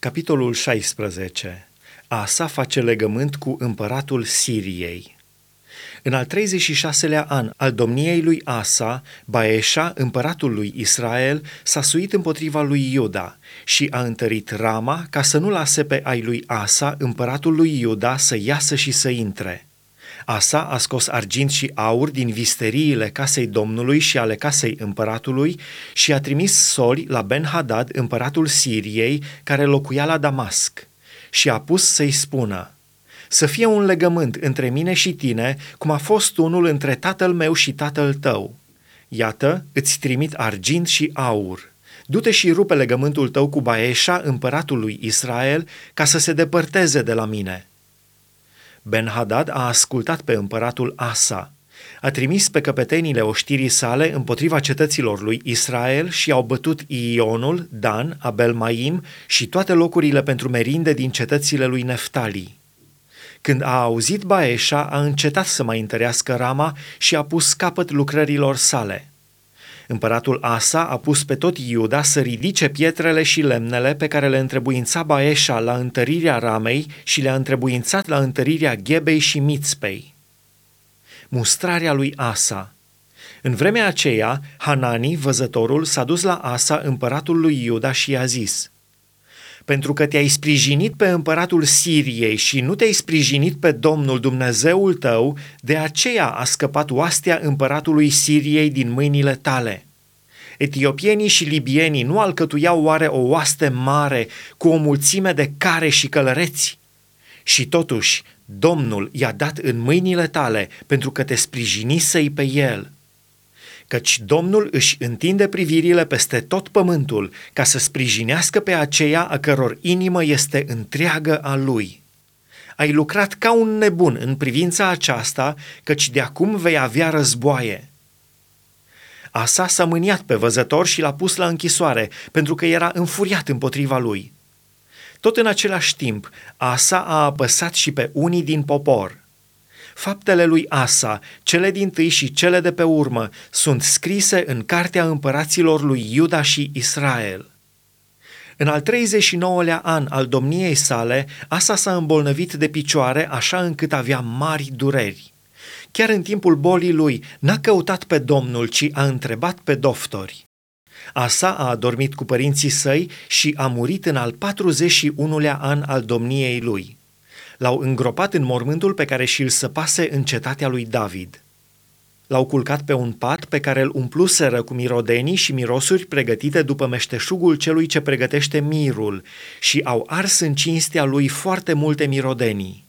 Capitolul 16. Asa face legământ cu împăratul Siriei. În al 36-lea an al domniei lui Asa, Baeșa, împăratul lui Israel, s-a suit împotriva lui Iuda și a întărit Rama ca să nu lase pe ai lui Asa, împăratul lui Iuda, să iasă și să intre. Asa a scos argint și aur din visteriile casei Domnului și ale casei împăratului și a trimis soli la Ben-Hadad, împăratul Siriei, care locuia la Damasc, și a pus să-i spună, să fie un legământ între mine și tine, cum a fost unul între tatăl meu și tatăl tău. Iată, îți trimit argint și aur. Du-te și rupe legământul tău cu Baeșa, împăratul lui Israel, ca să se depărteze de la mine.” Ben-Hadad a ascultat pe împăratul Asa. A trimis pe căpetenile oștirii sale împotriva cetăților lui Israel și au bătut Ionul, Dan, Abel-Maim și toate locurile pentru merinde din cetățile lui Neftali. Când a auzit Baeșa, a încetat să mai întărească Rama și a pus capăt lucrărilor sale – Împăratul Asa a pus pe tot Iuda să ridice pietrele și lemnele pe care le întrebuința Baeșa la întărirea ramei și le-a întrebuințat la întărirea Ghebei și Mitzpei. Mustrarea lui Asa În vremea aceea, Hanani, văzătorul, s-a dus la Asa, împăratul lui Iuda, și i-a zis – pentru că te-ai sprijinit pe împăratul Siriei și nu te-ai sprijinit pe Domnul Dumnezeul tău, de aceea a scăpat oastea împăratului Siriei din mâinile tale. Etiopienii și libienii nu alcătuiau oare o oaste mare cu o mulțime de care și călăreți? Și totuși, Domnul i-a dat în mâinile tale pentru că te sprijinisei pe el. Căci Domnul își întinde privirile peste tot pământul ca să sprijinească pe aceia a căror inimă este întreagă a lui. Ai lucrat ca un nebun în privința aceasta, căci de acum vei avea războaie – Asa s-a mâniat pe văzător și l-a pus la închisoare, pentru că era înfuriat împotriva lui. Tot în același timp, Asa a apăsat și pe unii din popor. Faptele lui Asa, cele din tâi și cele de pe urmă, sunt scrise în cartea împăraților lui Iuda și Israel. În al 39-lea an al domniei sale, Asa s-a îmbolnăvit de picioare așa încât avea mari dureri. Chiar în timpul bolii lui, n-a căutat pe Domnul, ci a întrebat pe doftori. Asa a adormit cu părinții săi și a murit în al 41-lea an al domniei lui. L-au îngropat în mormântul pe care și-l săpase în cetatea lui David. L-au culcat pe un pat pe care îl umpluseră cu mirodenii și mirosuri pregătite după meșteșugul celui ce pregătește mirul și au ars în cinstea lui foarte multe mirodenii.